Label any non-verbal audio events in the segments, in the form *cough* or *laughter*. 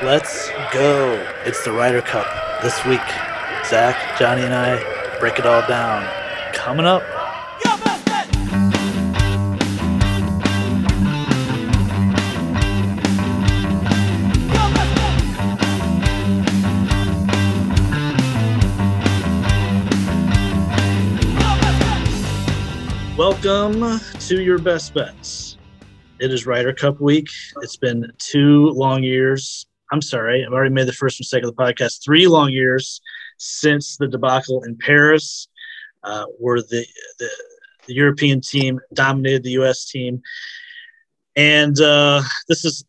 Let's go. It's the Ryder Cup this week. Zach, Johnny, and I break it all down. Coming up. Welcome to your best bets. It is Ryder Cup week. It's been two long years. I'm sorry, I've already made the first mistake of the podcast. Three long years since the debacle in Paris, uh, where the, the, the European team dominated the U.S. team. And uh, this is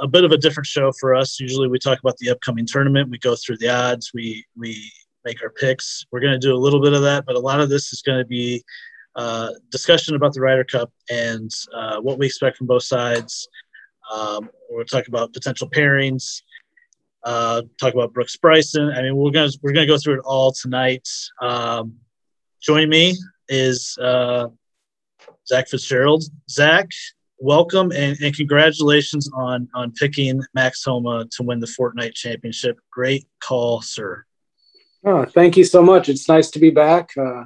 a, bit of a different show for us. Usually, we talk about the upcoming tournament. We go through the odds. We we make our picks. We're going to do a little bit of that, but a lot of this is going to be uh, discussion about the Ryder Cup and uh, what we expect from both sides. Um, we'll talk about potential pairings. Uh, talk about Brooks Bryson. I mean, we're gonna we're gonna go through it all tonight. Um, joining me is uh, Zach Fitzgerald. Zach, welcome and, and, congratulations on on picking Max Homa to win the Fortinet Championship. Great call, sir. Oh, thank you so much. It's nice to be back. Uh,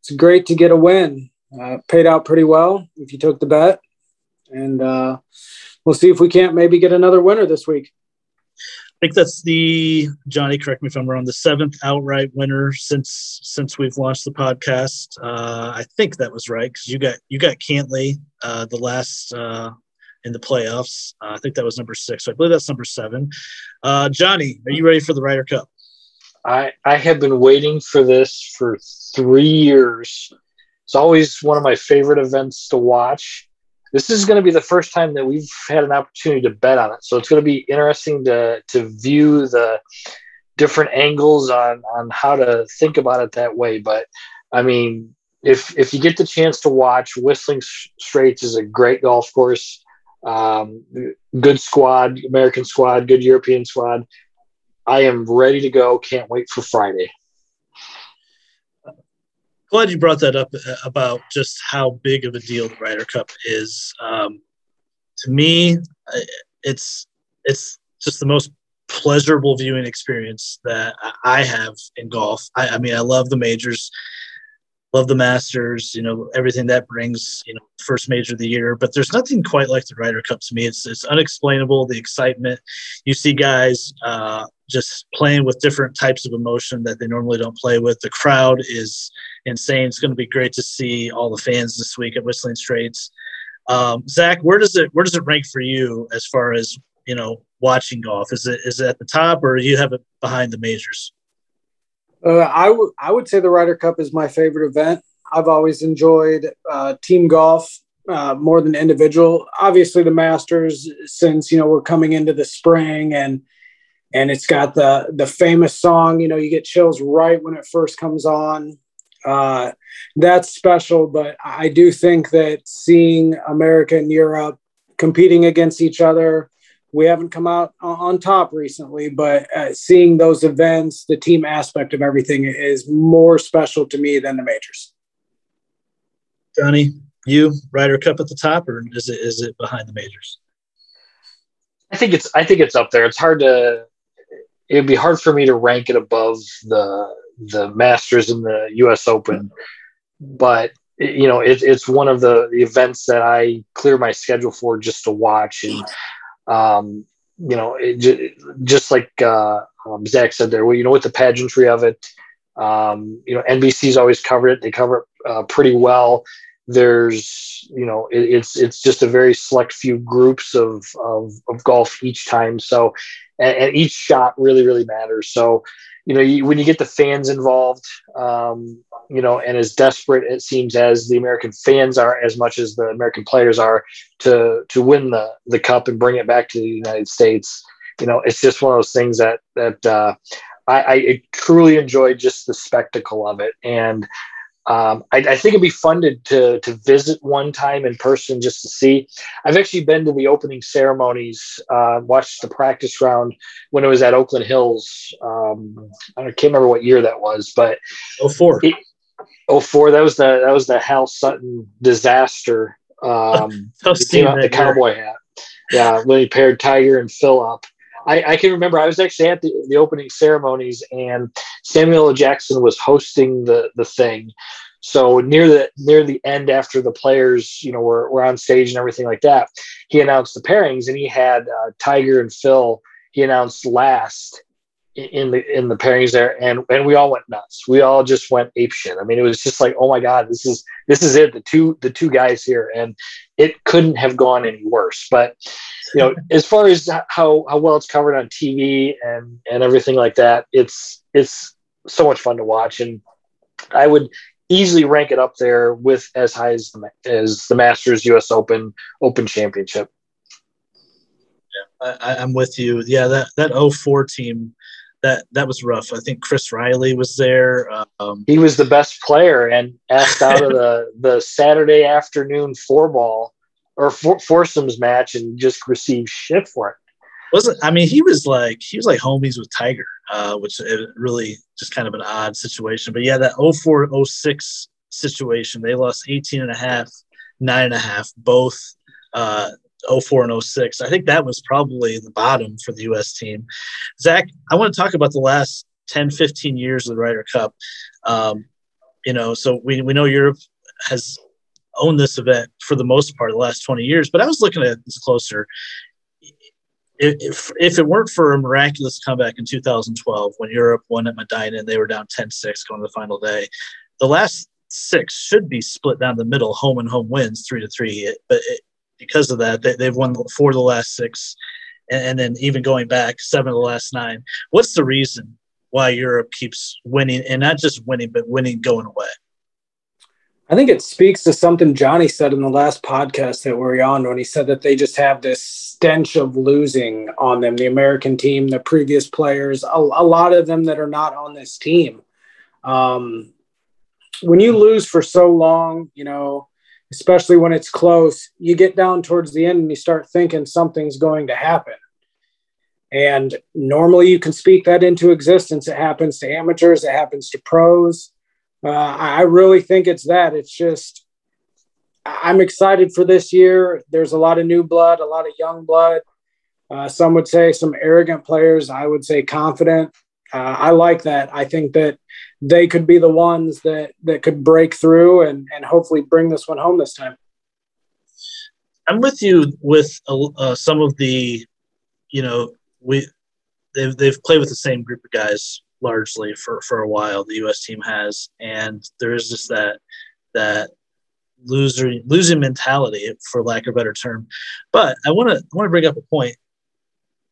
it's great to get a win. Uh, paid out pretty well if you took the bet, and uh, we'll see if we can't maybe get another winner this week. I think that's the Johnny. Correct me if I'm wrong. The seventh outright winner since since we've launched the podcast. Uh, I think that was right because you got you got Cantlay uh, the last uh, in the playoffs. Uh, I think that was number six. So I believe that's number seven. Uh, Johnny, are you ready for the Ryder Cup? I I have been waiting for this for three years. It's always one of my favorite events to watch this is going to be the first time that we've had an opportunity to bet on it. So it's going to be interesting to to view the different angles on on how to think about it that way. But I mean, if if you get the chance to watch, Whistling Straits is a great golf course. Um, good squad, American squad, good European squad. I am ready to go. Can't wait for Friday glad you brought that up uh, about just how big of a deal the Ryder Cup is. Um, to me, it's it's just the most pleasurable viewing experience that I have in golf. I, I mean, I love the majors, love the Masters, you know, everything that brings, you know, first major of the year. But there's nothing quite like the Ryder Cup to me. It's it's unexplainable. The excitement you see guys uh, just playing with different types of emotion that they normally don't play with. The crowd is insane. It's going to be great to see all the fans this week at Whistling Straits. Um, Zach, where does it where does it rank for you as far as you know watching golf? Is it is it at the top or you have it behind the majors? Uh, I would I would say the Ryder Cup is my favorite event. I've always enjoyed uh, team golf uh, more than individual. Obviously, the Masters, since you know we're coming into the spring and and it's got the the famous song. You know, you get chills right when it first comes on. Uh, that's special, but I do think that seeing America and Europe competing against each other, we haven't come out on top recently, but uh, seeing those events, the team aspect of everything is more special to me than the majors. Johnny, you Ryder Cup at the top, or is it is it behind the majors? I think it's I think it's up there. It's hard to it'd be hard for me to rank it above the the Masters and the U.S. Open, but you know it, it's one of the, events that I clear my schedule for just to watch and um, you know it, just like uh, um, Zach said there, well, you know with the pageantry of it, um, you know NBC's always covered it. They cover it uh, pretty well. There's you know it, it's it's just a very select few groups of of, of golf each time. So and, and each shot really really matters. So you know, you, when you get the fans involved, um, you know, and as desperate it seems as the American fans are, as much as the American players are to to win the the cup and bring it back to the United States, you know, it's just one of those things that that uh, I, I truly enjoy just the spectacle of it, and um, I, I, think it'd be fun to, to, to visit one time in person just to see. I've actually been to the opening ceremonies, uh, watched the practice round when it was at Oakland Hills. Um, I can't remember what year that was, but oh four. It, oh four. That was the that was the Hal Sutton disaster. *laughs* Um, Tough the cowboy hat. Yeah, when he paired Tiger and Phil up. I, I, can remember I was actually at the, the opening ceremonies and Samuel L. Jackson was hosting the the thing. So near the near the end, after the players, you know, were, were on stage and everything like that, he announced the pairings, and he had uh, Tiger and Phil. He announced last in the in the pairings there, and and we all went nuts. We all just went ape shit. I mean, it was just like, oh my god, this is this is it. The two the two guys here, and it couldn't have gone any worse. But you know, as far as how how well it's covered on TV and and everything like that, it's it's so much fun to watch, and I would easily rank it up there with as high as the, as the Masters U.S. Open Open Championship. Yeah, I, I'm with you. Yeah, that that 04 team that that was rough. I think Chris Riley was there. Um, he was the best player and asked out of *laughs* the the Saturday afternoon four ball or four, foursomes match and just received shit for it. Wasn't I mean he was like he was like homies with Tiger, uh, which it really just kind of an odd situation. But yeah, that 04 06 situation, they lost 18 and a half, nine and a half, both uh, 04 and 06. I think that was probably the bottom for the US team. Zach, I want to talk about the last 10, 15 years of the Ryder Cup. Um, you know, so we, we know Europe has owned this event for the most part the last 20 years, but I was looking at this closer. If, if it weren't for a miraculous comeback in 2012 when Europe won at Medinah and they were down 10 6 going to the final day, the last six should be split down the middle, home and home wins three to three. But it, because of that. They, have won four of the last six, and, and, then even going back seven of the last nine. What's the reason why Europe keeps winning, and not just winning, but winning going away? I think it speaks to something Johnny said in the last podcast that we're on when he said that they just have this stench of losing on them. The American team, the previous players, a, a lot of them that are not on this team. Um, when you lose for so long, you know, especially when it's close, you get down towards the end and you start thinking something's going to happen. And normally you can speak that into existence. It happens to amateurs, it happens to pros. Uh, I really think it's that. It's just, I'm excited for this year. There's a lot of new blood, a lot of young blood. Uh, some would say some arrogant players. I would say confident. Uh, I like that. I think that they could be the ones that that could break through and and hopefully bring this one home this time. I'm with you with uh, some of the, you know, we they've they've played with the same group of guys largely for for a while. The U.S. team has, and there is just that that loser losing mentality, for lack of a better term. But I want to I want to bring up a point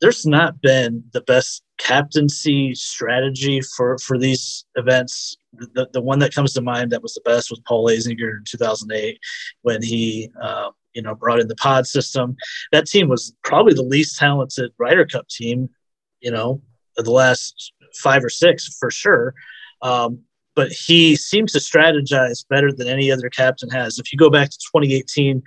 there's not been the best captaincy strategy for for these events. The, the one that comes to mind that was the best was Paul Azinger in 2008 when he uh, you know brought in the pod system. That team was probably the least talented Ryder Cup team, you know, the last five or six for sure. Um, but he seems to strategize better than any other captain has. If you go back to 2018,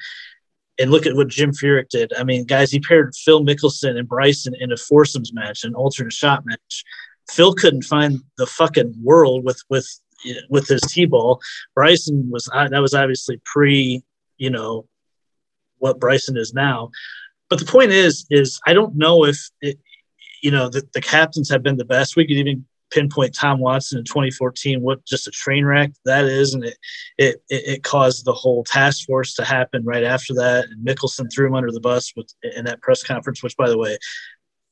and look at what Jim Furyk did. I mean, guys, he paired Phil Mickelson and Bryson in a foursomes match, an alternate shot match. Phil couldn't find the fucking world with with with his t-ball. Bryson was that was obviously pre, you know, what Bryson is now. But the point is, is I don't know if it, you know the, the captains have been the best. We could even pinpoint Tom Watson in 2014, what just a train wreck that is, and it it it caused the whole task force to happen right after that. And Mickelson threw him under the bus with in that press conference, which by the way,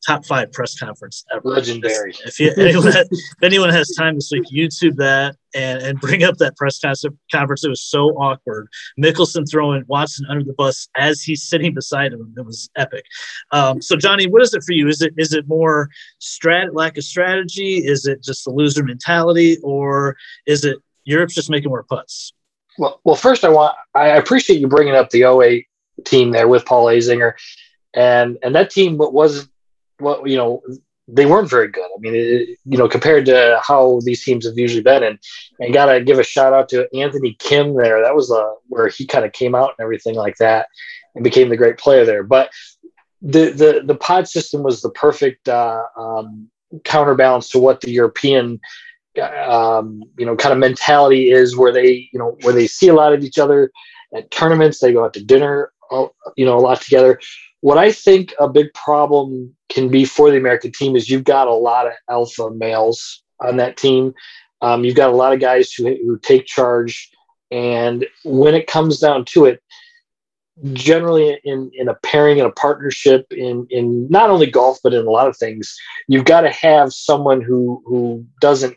top five press conference ever. Legendary. If, you, *laughs* anyone, if anyone has time this week, YouTube that and, and bring up that press conference. It was so awkward. Mickelson throwing Watson under the bus as he's sitting beside him. It was epic. Um, so, Johnny, what is it for you? Is it is it more strat lack of strategy? Is it just the loser mentality, or is it Europe's just making more putts? Well, well, first I want I appreciate you bringing up the 08 team there with Paul Azinger, and and that team what wasn't well, you know, they weren't very good. I mean, it, you know, compared to how these teams have usually been, and and gotta give a shout out to Anthony Kim there. That was uh, where he kind of came out and everything like that, and became the great player there. But the the the pod system was the perfect uh, um, counterbalance to what the European um, you know kind of mentality is, where they you know where they see a lot of each other at tournaments. They go out to dinner you know a lot together. What I think a big problem can be for the American team is you've got a lot of alpha males on that team. Um, you've got a lot of guys who, who take charge, and when it comes down to it, generally in in a pairing and a partnership in in not only golf but in a lot of things you've got to have someone who who doesn't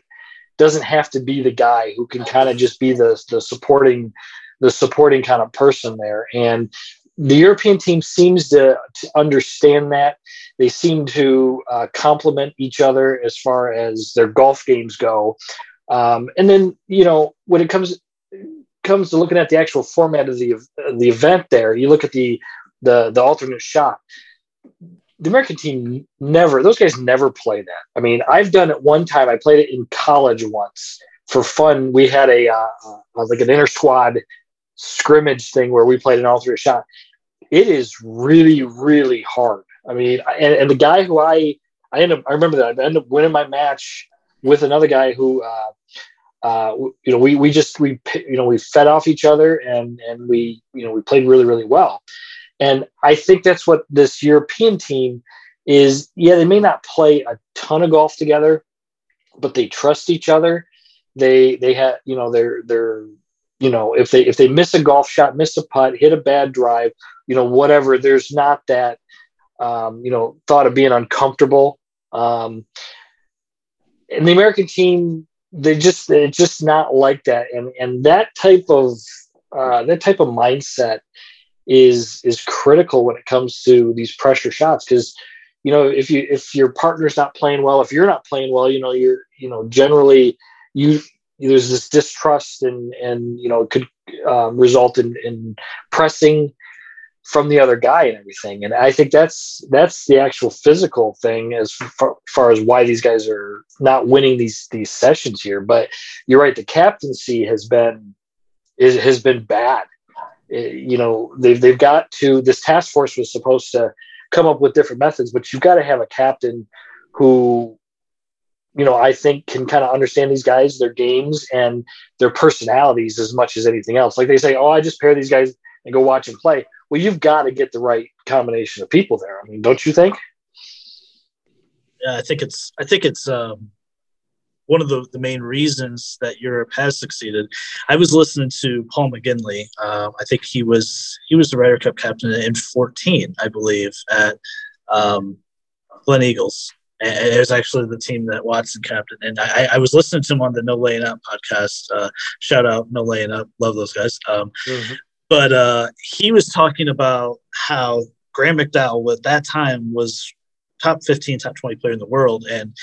doesn't have to be the guy who can kind of just be the the supporting the supporting kind of person there and the European team seems to, to understand that. They seem to uh, complement each other as far as their golf games go. Um, and then, you know, when it comes comes to looking at the actual format of the of the event, there you look at the the the alternate shot. The American team never; those guys never play that. I mean, I've done it one time. I played it in college once for fun. We had a uh, uh, like an inter squad scrimmage thing where we played an alternate shot. It is really, really hard. I mean, and, and the guy who I I end up I remember that I ended up winning my match with another guy who uh, uh, you know we we just we you know we fed off each other and and we you know we played really really well. And I think that's what this European team is. Yeah, they may not play a ton of golf together, but they trust each other. They they have you know they're they're you know if they if they miss a golf shot miss a putt hit a bad drive you know whatever there's not that um, you know thought of being uncomfortable. Um, and the american team they just it's just not like that. And and that type of uh, that type of mindset is is critical when it comes to these pressure shots. Because you know if you if your partner's not playing well if you're not playing well you know you're you know generally you there's this distrust and and you know it could um, result in, in pressing from the other guy and everything. And i think that's that's the actual physical thing as far, far, as why these guys are not winning these these sessions here. But you're right the captaincy has been is, has been bad. It, you know they've, they've got to this task force was supposed to come up with different methods but you've got to have a captain who you know, I think can kind of understand these guys, their games, and their personalities as much as anything else. Like they say, oh, I just pair these guys and go watch them play. Well, you've got to get the right combination of people there. I mean, don't you think? Yeah, I think it's. I think it's um, one of the, the main reasons that Europe has succeeded. I was listening to Paul McGinley. Uh, I think he was he was the Ryder Cup captain in 14, I believe, at um, Gleneagles it was actually the team that Watson captained. And I, I, was listening to him on the No Laying Up podcast. Uh, shout out No Laying Up, love those guys. Um, mm-hmm. But uh, he was talking about how Graham McDowell at that time was top 15, top 20 player in the world. And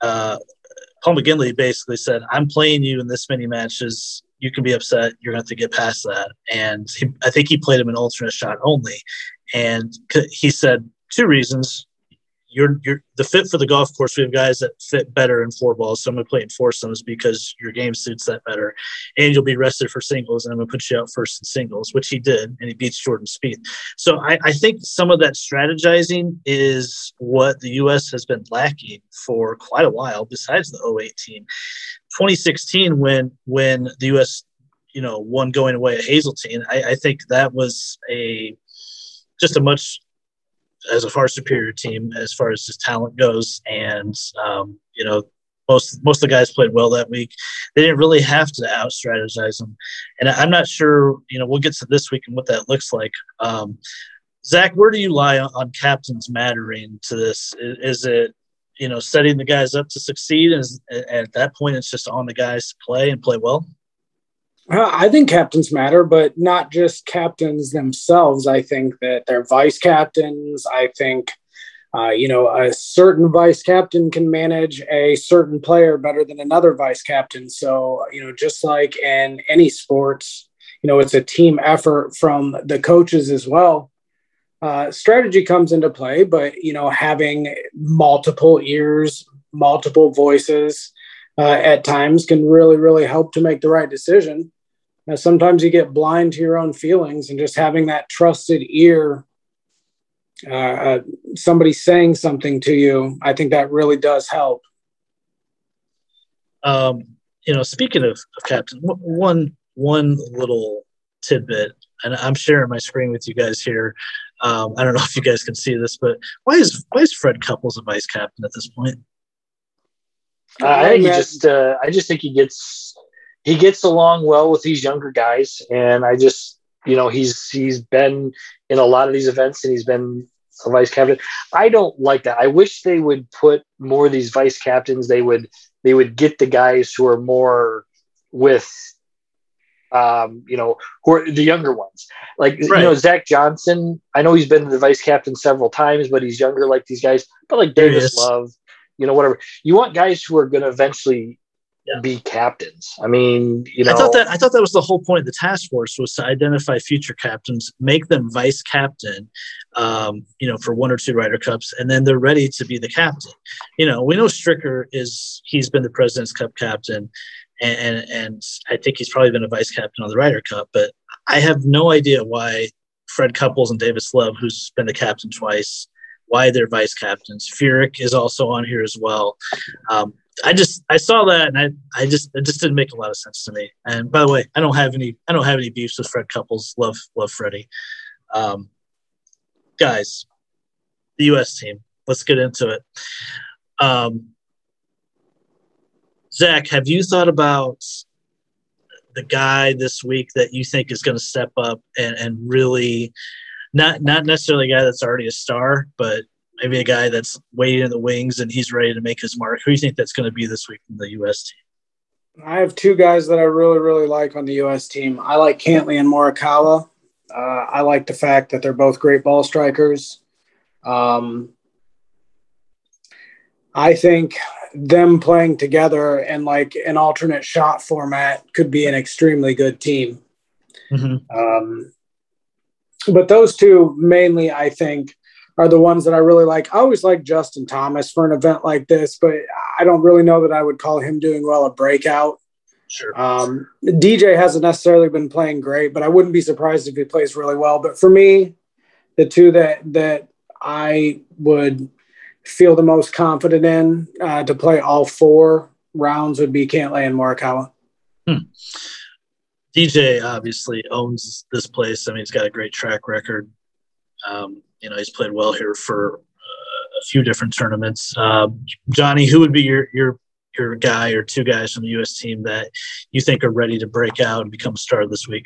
uh, Paul McGinley basically said, I'm playing you in this many matches. You can be upset. You're going to have to get past that. And he, I think he played him an alternate shot only. And he said two reasons you're you're the fit for the golf course. We have guys that fit better in four balls, so I'm gonna play in foursomes because your game suits that better, and you'll be rested for singles, and I'm gonna put you out first in singles, which he did, and he beats Jordan Spieth. So I, I think some of that strategizing is what the U.S. has been lacking for quite a while. Besides the 08 team, 2016 when when the U.S. you know won going away at Hazeltine, I, I think that was a just a much as a far superior team as far as just talent goes. And um, you know, most most of the guys played well that week. They didn't really have to out strategize them. And I'm not sure. You know, we'll get to this week and what that looks like. Um, Zach, where do you lie on, captains mattering to this? Is, is, it you know setting the guys up to succeed? Is at that point it's just on the guys to play and play well? Uh, I think captains matter, but not just captains themselves. I think that they're vice captains. I think, uh, you know, a certain vice captain can manage a certain player better than another vice captain. So, you know, just like in any sports, you know, it's a team effort from the coaches as well. Uh, strategy comes into play, but, you know, having multiple ears, multiple voices, uh, at times can really, really help to make the right decision know, sometimes you get blind to your own feelings and just having that trusted ear uh, uh, somebody saying something to you i think that really does help um, you know speaking of, of captain one one little tidbit, and I'm sharing my screen with you guys here. Um, I don't know if you guys can see this, but why is why is Fred Couples a vice captain at this point? Uh, I think he just uh, I just think he gets he gets along well with these younger guys, and I just you know he's he's been in a lot of these events, and he's been a vice captain. I don't like that. I wish they would put more of these vice captains. They would they would get the guys who are more with um, you know, who are the younger ones. Like right. you know, Zach Johnson. I know he's been the vice captain several times, but he's younger like these guys. But like Davis Love, you know, whatever. You want guys who are going to eventually yeah. be captains. I mean, you know, I thought that I thought that was the whole point of the task force was to identify future captains, make them vice captain, um, you know, for one or two Ryder Cups, and then they're ready to be the captain. You know, we know Stricker is he's been the President's Cup captain, and, and, and I think he's probably been a vice captain on the Ryder Cup, but I have no idea why Fred Couples and Davis Love, who's been the captain twice, why they're vice captains. Furyk is also on here as well. Um, I just I saw that and I I just it just didn't make a lot of sense to me. And by the way, I don't have any I don't have any beefs with Fred Couples. Love love Freddie. Um, guys, the U.S. team. Let's get into it. Um, Zach, have you thought about the guy this week that you think is going to step up and, and really not not necessarily a guy that's already a star, but maybe a guy that's waiting in the wings and he's ready to make his mark. Who do you think that's going to be this week from the U.S. team? I have two guys that I really, really like on the U.S. team. I like Cantlay and Morikawa. Uh, I like the fact that they're both great ball strikers. Um, I think them playing together in like an alternate shot format could be an extremely good team. Mm-hmm. Um, but those two mainly, I think, are the ones that I really like. I always like Justin Thomas for an event like this, but I don't really know that I would call him doing well a breakout. Sure. Um, DJ hasn't necessarily been playing great, but I wouldn't be surprised if he plays really well. But for me, the two that that I would feel the most confident in uh, to play all four rounds would be Cantlay and Morikawa. Hmm. DJ obviously owns this place. I mean, he's got a great track record. Um, you know, he's played well here for uh, a few different tournaments. Uh, Johnny, who would be your your your guy or two guys from the U.S. team that you think are ready to break out and become a star this week?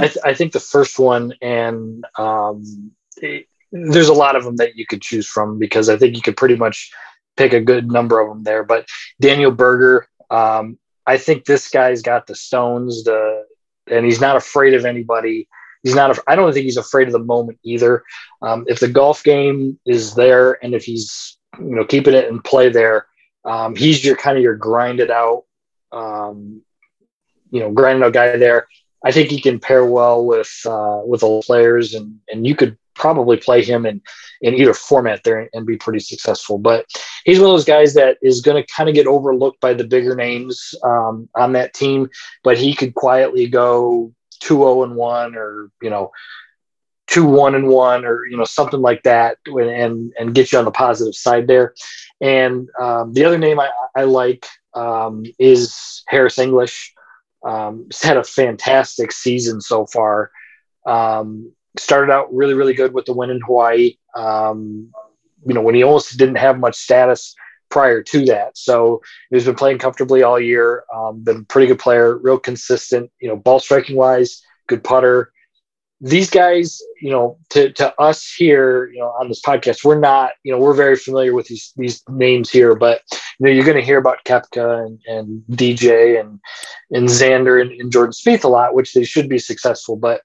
I, th- I think the first one, and um, it, there's a lot of them that you could choose from because I think you could pretty much pick a good number of them there. But Daniel Berger, um, I think this guy's got the stones, the and he's not afraid of anybody. He's not. I don't think he's afraid of the moment either. Um, if the golf game is there, and if he's you know keeping it in play there, um, he's your kind of your grinded out, um, you know, grinded out guy there. I think he can pair well with uh, with the players, and and you could probably play him in in either format there and be pretty successful. But he's one of those guys that is going to kind of get overlooked by the bigger names um, on that team. But he could quietly go two zero oh and one, or you know, two one and one, or you know, something like that, and and get you on the positive side there. And um, the other name I, I like um, is Harris English. Um, had a fantastic season so far. Um, started out really, really good with the win in Hawaii. Um, you know, when he almost didn't have much status prior to that. So he's been playing comfortably all year. Um, been pretty good player, real consistent. You know, ball striking wise, good putter. These guys, you know, to, to us here, you know, on this podcast, we're not, you know, we're very familiar with these these names here, but you know, you're going to hear about Koepka and, and DJ and and Xander and, and Jordan Spieth a lot, which they should be successful. But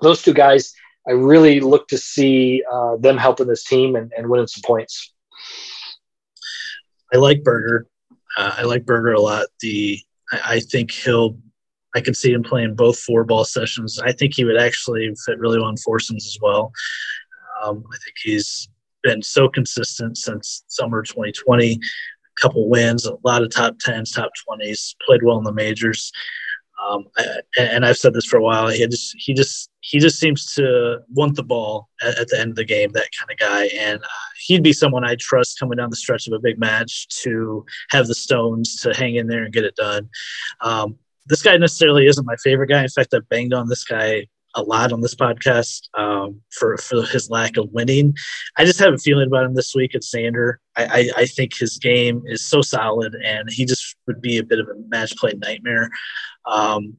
those two guys, I really look to see uh, them helping this team and, and, winning some points. I like Berger. Uh, I like Berger a lot. The I, I, think he'll. I can see him playing both four ball sessions. I think he would actually fit really well in foursomes as well. Um, I think he's been so consistent since summer 2020. A couple wins, a lot of top tens, top twenties. Played well in the majors. Um, and I've said this for a while. He just he just he just seems to want the ball at, at the end of the game. That kind of guy, and uh, he'd be someone I trust coming down the stretch of a big match to have the stones to hang in there and get it done. Um, this guy necessarily isn't my favorite guy. In fact, I've banged on this guy a lot on this podcast um, for for his lack of winning. I just have a feeling about him this week at Xander. I, I, I think his game is so solid, and he just would be a bit of a match play nightmare um,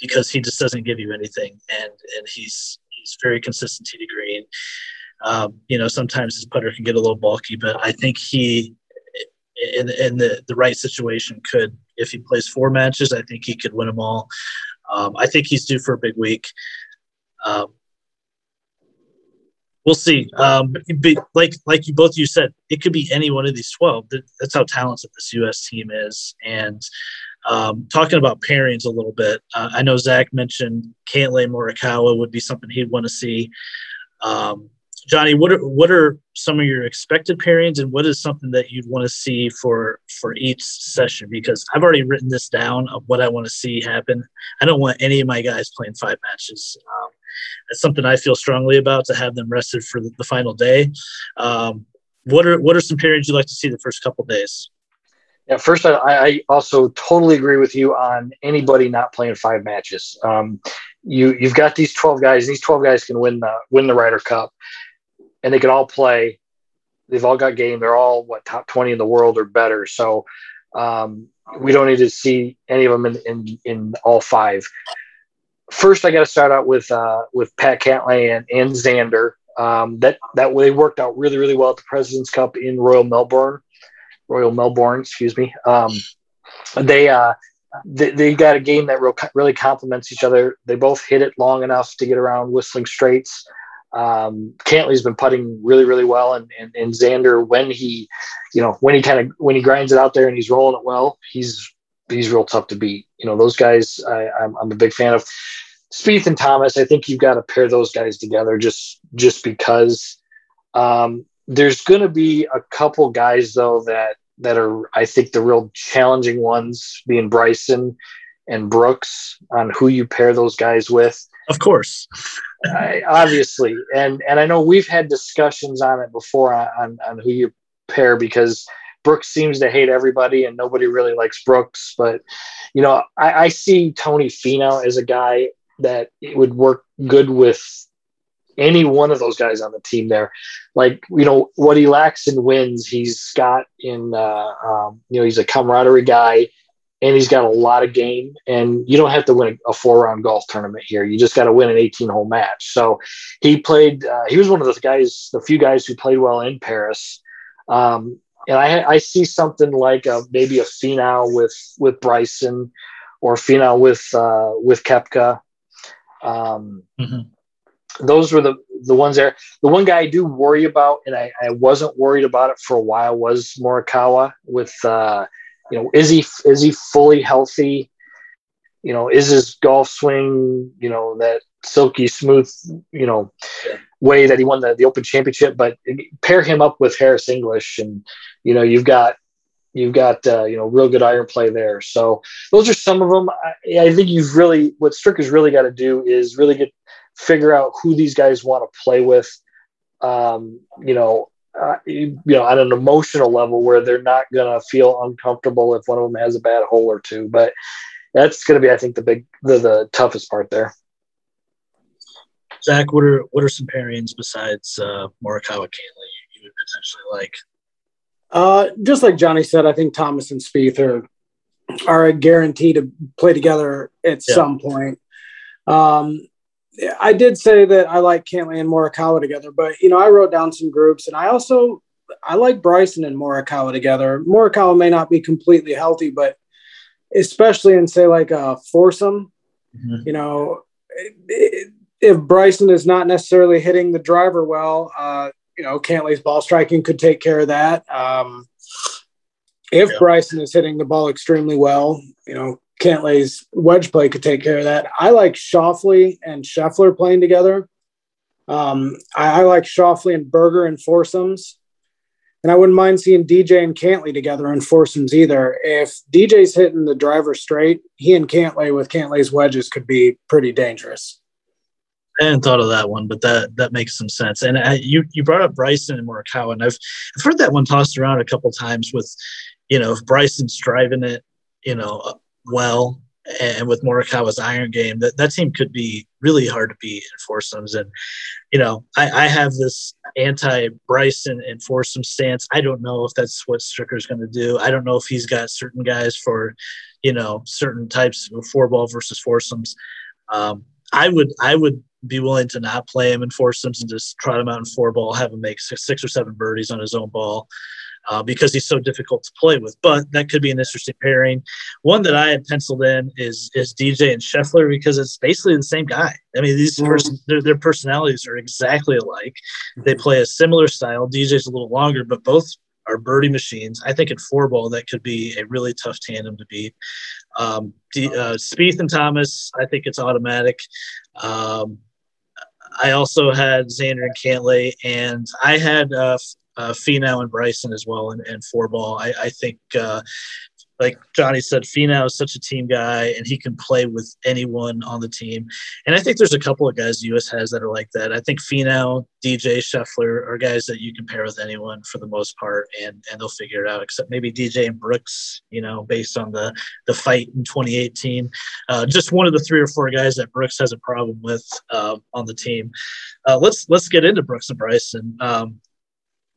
because he just doesn't give you anything, and and he's he's very consistent to green. Um, you know, sometimes his putter can get a little bulky, but I think he in, in the, the right situation could if he plays four matches i think he could win them all um, I think he's due for a big week. Um, we'll see. Um, like like you both you said, it could be any one of these twelve. That's how talented this U.S. team is. And um, talking about pairings a little bit, uh, I know Zach mentioned Cantlay Morikawa would be something he'd want to see. Um, Johnny, what are what are some of your expected pairings, and what is something that you'd want to see for for each session? Because I've already written this down of what I want to see happen. I don't want any of my guys playing five matches. Um, it's something I feel strongly about to have them rested for the, the final day. Um, what are what are some pairings you'd like to see the first couple days? Yeah, first, I, I, also totally agree with you on anybody not playing five matches. Um, you you've got these twelve guys. These twelve guys can win the win the Ryder Cup and they can all play. They've all got game. They're all what top twenty in the world or better. So um, we don't need to see any of them in in, in all five. First, I got to start out with uh, with Pat Cantlay and, and Xander. Um, that that way worked out really really well at the Presidents Cup in Royal Melbourne. Royal Melbourne, excuse me. Um, they uh, they, they got a game that real, really complements each other. They both hit it long enough to get around Whistling Straits. Um, Cantlay's been putting really, really well, and, and and Xander when he, you know, when he kind of when he grinds it out there and he's rolling it well, he's he's real tough to beat. You know, those guys I, I'm I'm a big fan of. Spieth and Thomas, I think you've got to pair those guys together just just because. Um, there's going to be a couple guys though that that are I think the real challenging ones, being Bryson and Brooks on who you pair those guys with. Of course. I, obviously, and and I know we've had discussions on it before on on who you pair because Brooks seems to hate everybody and nobody really likes Brooks. But you know, I, I see Tony Finau as a guy that would work good with any one of those guys on the team there. Like, you know, what he lacks in wins, he's got in, uh, um, you know, he's a camaraderie guy and he's got a lot of game. And you don't have to win a, four round golf tournament here. You just got to win an 18 hole match. So he played, uh, he was one of the guys, the few guys who played well in Paris. Um, and I, I see something like a, maybe a Finau with, with Bryson or Finau with, uh, with Koepka. Um, mm-hmm. Those were the, the ones there. The one guy I do worry about, and I, I wasn't worried about it for a while, was Morikawa with, uh, you know, is he is he fully healthy? You know, is his golf swing, you know, that silky smooth, you know, way that he won the, the Open Championship? But pair him up with Harris English, and you know, you've got you've got uh, you know real good iron play there. So those are some of them. I, I think you've really what Stricker's really got to do is really get figure out who these guys want to play with. Um, you know, uh, you know, on an emotional level where they're not going to feel uncomfortable if one of them has a bad hole or two. But that's going to be, I think, the big, the, the toughest part there. Zach, what are what are some pairings besides uh, Morikawa Cantlay you, you would potentially like? Uh, just like Johnny said, I think Thomas and Spieth are are a guarantee to play together at yeah. some point. Um, I did say that I like Cantlay and Morikawa together, but you know, I wrote down some groups, and I also I like Bryson and Morikawa together. Morikawa may not be completely healthy, but especially in say like a foursome, mm-hmm. you know, if Bryson is not necessarily hitting the driver well, uh, you know, Cantlay's ball striking could take care of that. Um, if yeah. Bryson is hitting the ball extremely well, you know, Cantlay's wedge play could take care of that. I like Schauffele and Scheffler playing together. Um, I, I, like Schauffele and Berger and foursomes. And I wouldn't mind seeing DJ and Cantlay together in foursomes either. If DJ's hitting the driver straight, he and Cantlay with Cantlay's wedges could be pretty dangerous. I hadn't thought of that one, but that that makes some sense. And I, you you brought up Bryson and Morikawa, and I've I've heard that one tossed around a couple times with, you know, if Bryson's driving it, you know, well and with Morikawa's iron game, that, that team could be really hard to beat in foursomes. And, you know, I, I have this anti Bryson and foursome stance. I don't know if that's what Stricker's going to do. I don't know if he's got certain guys for, you know, certain types of four ball versus foursomes. Um, I would, I would be willing to not play him in foursomes and just trot him out in four ball, have him make six, six or seven birdies on his own ball uh, because he's so difficult to play with. But that could be an interesting pairing. One that I had penciled in is is DJ and Scheffler because it's basically the same guy. I mean, these mm-hmm. person, their, their personalities are exactly alike. They play a similar style. DJ's a little longer, but both are birdie machines. I think in four ball that could be a really tough tandem to beat. Um, uh, Spieth and Thomas, I think it's automatic. Um, I also had Xander and Cantlay, and I had uh, uh, Finau and Bryson as well, and, and four ball. I, I think, uh, like Johnny said, Finau is such a team guy, and he can play with anyone on the team. And I think there's a couple of guys the U.S. has that are like that. I think Finau, DJ, Scheffler are guys that you can pair with anyone for the most part, and and they'll figure it out. Except maybe DJ and Brooks, you know, based on the the fight in 2018. Uh, just one of the three or four guys that Brooks has a problem with uh, on the team. Uh, let's let's get into Brooks and Bryson. Um,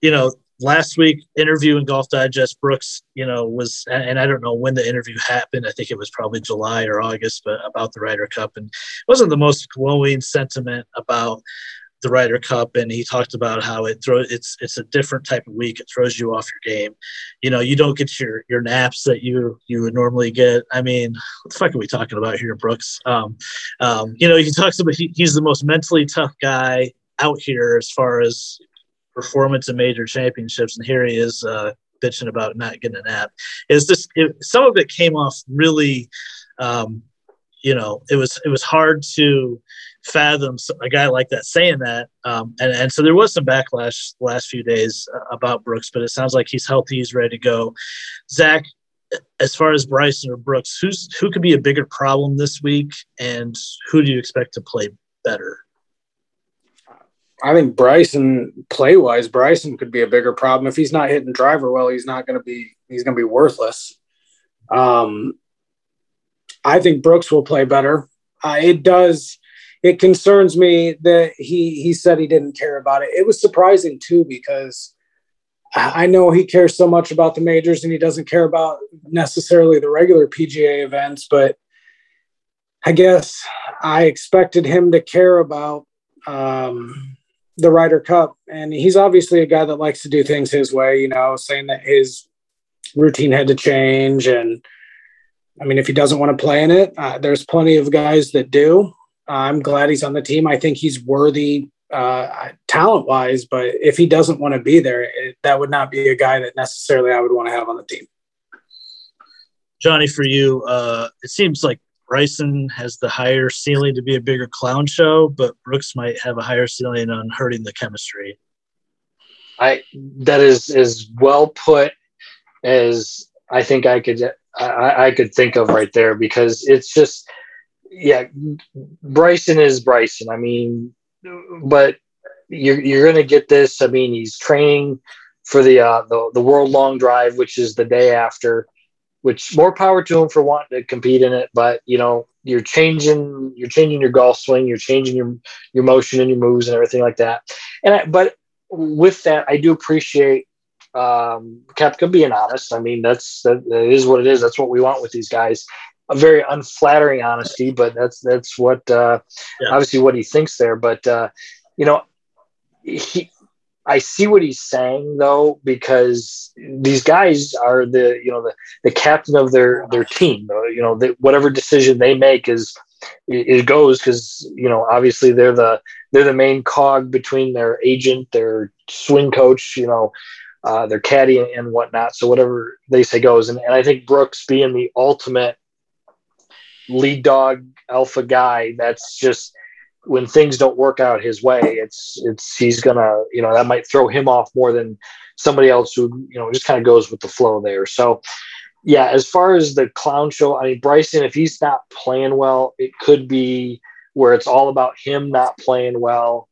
you know, last week interview in Golf Digest, Brooks, you know, was, and I don't know when the interview happened. I think it was probably July or August, but about the Ryder Cup, and it wasn't the most glowing sentiment about the Ryder Cup, and he talked about how it throws it's it's a different type of week. It throws you off your game. You know, you don't get your your naps that you you would normally get. I mean, what the fuck are we talking about here, Brooks? Um, um, you know, he talks about he, he's the most mentally tough guy out here as far as performance in major championships, and here he is uh, bitching about not getting a nap. Is this it, some of it came off really? Um, you know, it was it was hard to fathom a guy like that saying that, um, and and so there was some backlash the last few days uh, about Brooks, but it sounds like he's healthy, he's ready to go. Zach, as far as Bryson or Brooks, who's who could be a bigger problem this week, and who do you expect to play better? I think Bryson play wise, Bryson could be a bigger problem if he's not hitting driver well. He's not going to be he's going to be worthless. Um, I think Brooks will play better. Uh, it does. It concerns me that he he said he didn't care about it. It was surprising too because I know he cares so much about the majors and he doesn't care about necessarily the regular PGA events, but I guess I expected him to care about um, the Ryder Cup, and he's obviously a guy that likes to do things his way. You know, saying that his routine had to change, and I mean, if he doesn't want to play in it, uh, there's plenty of guys that do. Uh, I'm glad he's on the team. I think he's worthy uh, talent wise, but if he doesn't want to be there, it, that would not be a guy that necessarily I would want to have on the team. Johnny, for you, uh, it seems like Bryson has the higher ceiling to be a bigger clown show, but Brooks might have a higher ceiling on hurting the chemistry. I that is as well put as I think I could I, I could think of right there because it's just yeah Bryson is Bryson. I mean, but you're you're gonna get this. I mean, he's training for the uh, the the world long drive, which is the day after which more power to him for wanting to compete in it. But you know, you're changing, you're changing your golf swing, you're changing your your motion and your moves and everything like that. And I, but with that, I do appreciate um, Koepka being honest. I mean, that's that, that is what it is. That's what we want with these guys. A very unflattering honesty, but that's that's what uh, yeah. obviously what he thinks there. But uh, you know, he I see what he's saying though, because these guys are the you know the, the captain of their their team. You know, the, whatever decision they make is it goes because you know obviously they're the they're the main cog between their agent, their swing coach, you know, uh, their caddy and whatnot. So whatever they say goes. And, and I think Brooks being the ultimate lead dog alpha guy, that's just when things don't work out his way, it's it's he's gonna you know that might throw him off more than somebody else who you know just kind of goes with the flow there. So yeah, as far as the clown show, I mean Bryson, if he's not playing well, it could be where it's all about him not playing well.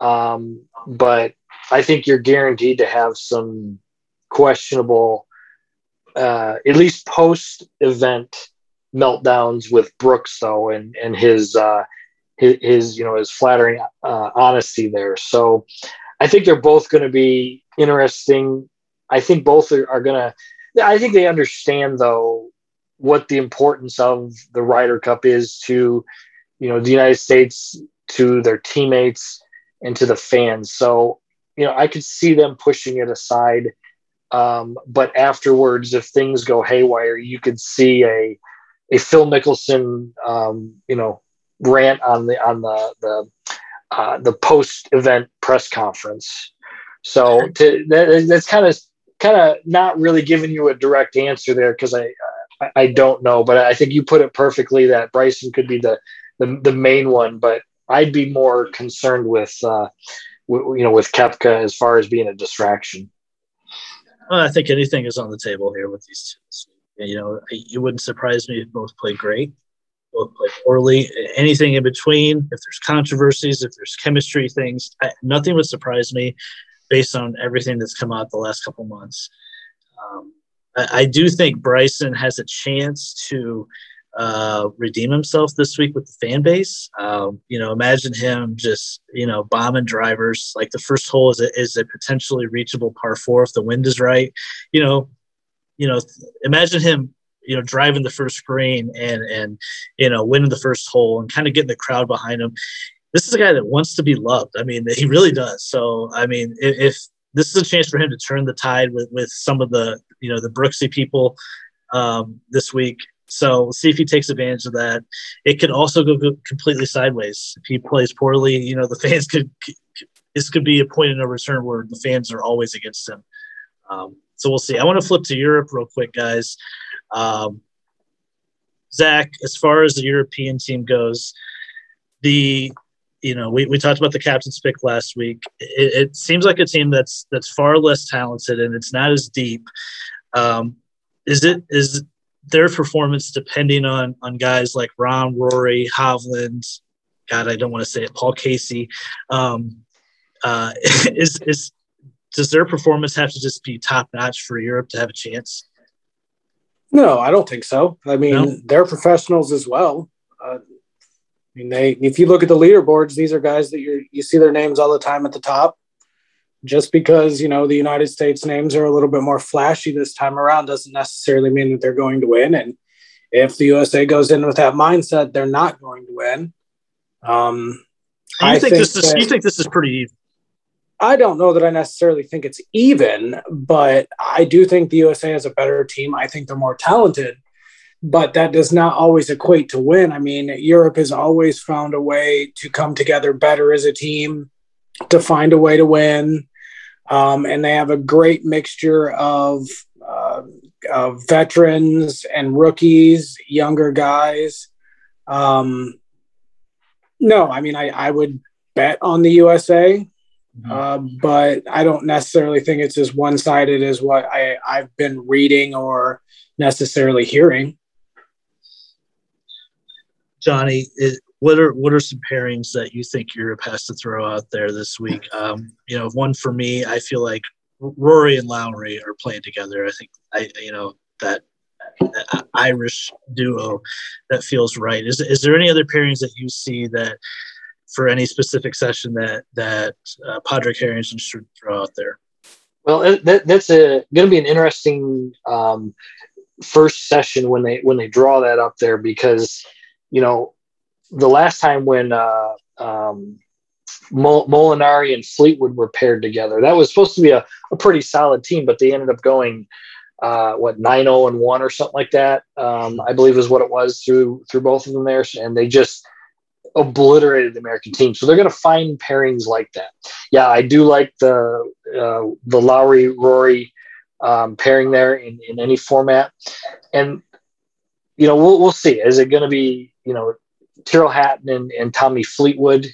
Um, but I think you're guaranteed to have some questionable, uh, at least post event meltdowns with Brooks though, and and his uh, his, his you know his flattering uh, honesty there. So I think they're both going to be interesting. I think both are, are going to. I think they understand though what the importance of the Ryder Cup is to you know the United States, to their teammates, and to the fans. So you know I could see them pushing it aside. Um, but afterwards, if things go haywire, you could see a a Phil Mickelson, um, you know, rant on the on the the uh, the post event press conference. So to, that, that's kind of kind of not really giving you a direct answer there because I, I, I don't know, but I think you put it perfectly that Bryson could be the the, the main one, but I'd be more concerned with uh, w- you know with Koepka as far as being a distraction. Well, I think anything is on the table here with these two. You know, it wouldn't surprise me if both play great both poorly. Anything in between, if there's controversies, if there's chemistry things, I, nothing would surprise me based on everything that's come out the last couple months. Um, I, I, do think Bryson has a chance to uh, redeem himself this week with the fan base. Um, you know, imagine him just you know bombing drivers. Like the first hole is a, is a potentially reachable par four if the wind is right. You know, you know, imagine him you know driving the first green and and you know winning the first hole and kind of getting the crowd behind him. This is a guy that wants to be loved. I mean he really does. So i mean if, if this is a chance for him to turn the tide with with some of the you know the brooksy people um, this week. So we'll see if he takes advantage of that. It could also go completely sideways. If he plays poorly you know the fans could this could be a point in a return where the fans are always against him. Um, so we'll see. I want to flip to europe real quick guys um, Zach, as far as the European team goes, the you know we, we talked about the captain's pick last week. It, it seems like a team that's that's far less talented and it's not as deep. Um, is it is their performance depending on on guys like Rahm, Rory, Hovland? God, I don't want to say it. Paul Casey. Um, uh, *laughs* is is does their performance have to just be top notch for Europe to have a chance? No, I don't think so. I mean, no? they're professionals as well. Uh, I mean, they if you look at the leaderboards, these are guys that you you see their names all the time at the top. Just because you know the United States names are a little bit more flashy this time around doesn't necessarily mean that they're going to win. And if the USA goes in with that mindset, they're not going to win. Um, you I think, think this is you think this is pretty I don't know that I necessarily think it's even, but I do think the USA has a better team. I think they're more talented, but that does not always equate to win. I mean, Europe has always found a way to come together better as a team, to find a way to win. Um, and they have a great mixture of, uh, of veterans and rookies, younger guys. Um, no, I mean, I, I would bet on the USA. Mm-hmm. Uh, but I don't necessarily think it's as one sided as what I, I've been reading or necessarily hearing. Johnny, it, what are what are some pairings that you think Europe has to throw out there this week? Um, you know, one for me, I feel like Rory and Lowry are playing together. I think I you know that, that Irish duo that feels right. Is is there any other pairings that you see that for any specific session that that uh, Padraig Harrington should throw out there? Well, that, that's going to be an interesting um, first session when they when they draw that up there because you know the last time when uh, um, Molinari and Fleetwood were paired together, that was supposed to be a, a pretty solid team, but they ended up going uh, what 9-0 and 1 or something like that um, i believe is what it was through through both of them there and they just obliterated the American team. So they're going to find pairings like that. Yeah, I do like the uh, the Lowry Rory um, pairing there in, in any format, and you know we'll we'll see. Is it going to be you know Tyrrell Hatton and, and Tommy Fleetwood?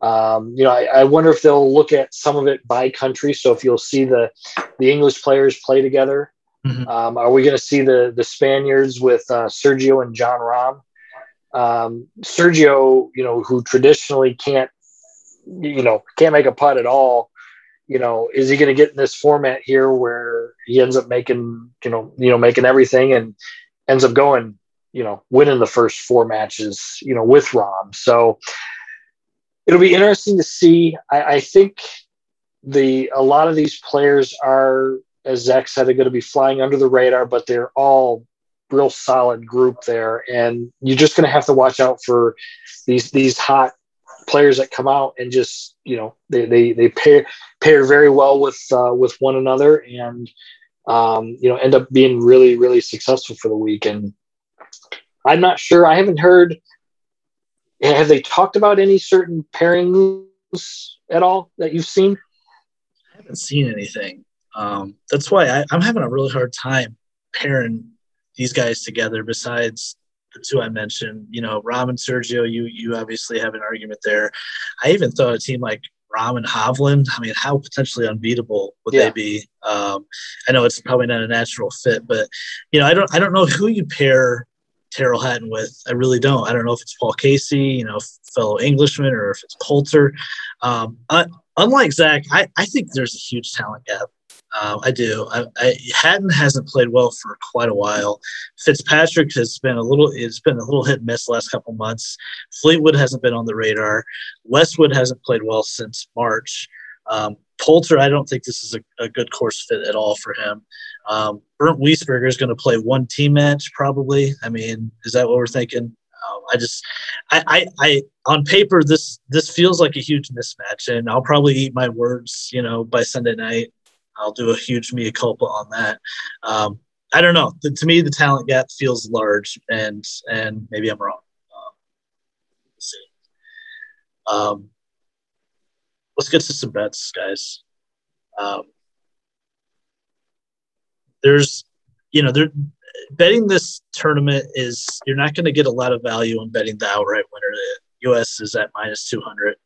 Um, you know, I, I, wonder if they'll look at some of it by country. So if you'll see the the English players play together, mm-hmm. um, are we going to see the the Spaniards with uh, Sergio and Jon Rahm? Um, Sergio, you know, who traditionally can't, you know, can't make a putt at all, you know, is he going to get in this format here where he ends up making, you know, you know, making everything and ends up going you know, winning the first four matches, you know, with Rahm. So it'll be interesting to see. I, I think the a lot of these players are, as Zach said, they're going to be flying under the radar, but they're all real solid group there, and you're just going to have to watch out for these these hot players that come out and just you know they they they pair pair very well with uh, with one another and um, you know end up being really really successful for the week. And I'm not sure. I haven't heard. Have they talked about any certain pairings at all that you've seen? I haven't seen anything. Um, that's why I, I'm having a really hard time pairing these guys together. Besides the two I mentioned. You know, Rahm and Sergio, you you obviously have an argument there. I even thought a team like Rahm and Hovland. I mean, how potentially unbeatable would yeah. they be? Um, I know it's probably not a natural fit, but you know, I don't I don't know who you pair Tyrrell Hatton with. I really don't. I don't know if it's Paul Casey, you know, fellow Englishman, or if it's Poulter. Um, I, unlike Zach, I, I think there's a huge talent gap uh, I do. I, I, Hatton hasn't played well for quite a while. Fitzpatrick has been a little. It's been a little hit and miss last couple months. Fleetwood hasn't been on the radar. Westwood hasn't played well since March. Um, Poulter, I don't think this is a, a, good course fit at all for him. Um, Bernd Wiesberger is going to play one team match probably. I mean, is that what we're thinking? Um, I just, I, I, I, on paper, this this feels like a huge mismatch, and I'll probably eat my words, you know, by Sunday night. I'll do a huge mea culpa on that. Um, I don't know. The, to me, the talent gap feels large, and and maybe I'm wrong. Um, let's see. Um, let's get to some bets, guys. Um, there's, you know, there betting this tournament is you're not going to get a lot of value in betting the outright winner. The U.S. is at minus 200.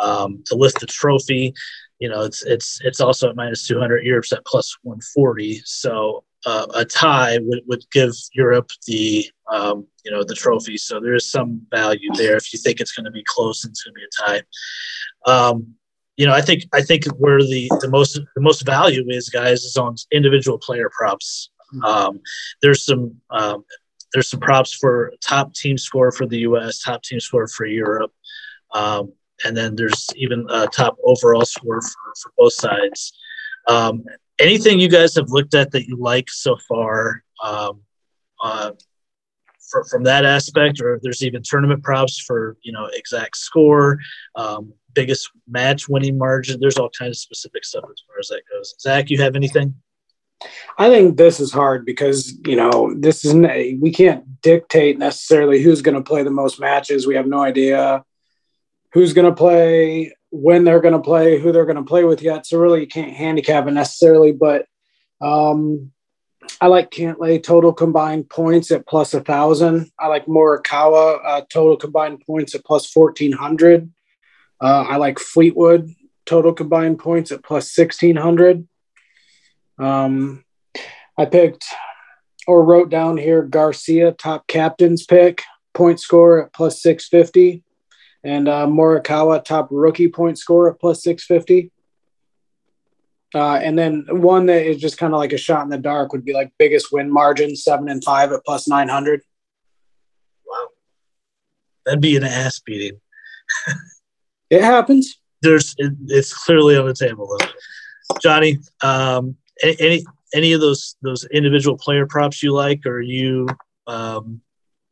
Um, to lift the trophy, you know, it's it's it's also at minus 200. Europe's at plus 140. So uh, a tie would, would give Europe the um, you know the trophy. So there is some value there if you think it's going to be close and it's going to be a tie. Um, you know, I think I think where the the most the most value is, guys, is on individual player props. Um, there's some um, there's some props for top team score for the U.S., top team score for Europe. Um, and then there's even a top overall score for, for both sides. Um, anything you guys have looked at that you like so far um, uh, for, from that aspect, or there's even tournament props for you know exact score, um, biggest match winning margin. There's all kinds of specific stuff as far as that goes. Zach, you have anything? I think this is hard because you know this is we can't dictate necessarily who's going to play the most matches. We have no idea who's going to play, when they're going to play, who they're going to play with yet. So really, you can't handicap it necessarily. But um, I like Cantlay total combined points at plus a thousand. I like Morikawa uh, total combined points at plus fourteen hundred. Uh, I like Fleetwood total combined points at plus sixteen hundred. Um, I picked or wrote down here Garcia top captain's pick point score at plus six fifty and uh, Morikawa top rookie point score at plus 650. Uh, and then one that is just kind of like a shot in the dark would be like biggest win margin, seven and five at plus 900. Wow. That'd be an ass beating. *laughs* it happens. There's, it, it's clearly on the table though. Johnny, um, any, any of those, those individual player props you like, or you, um,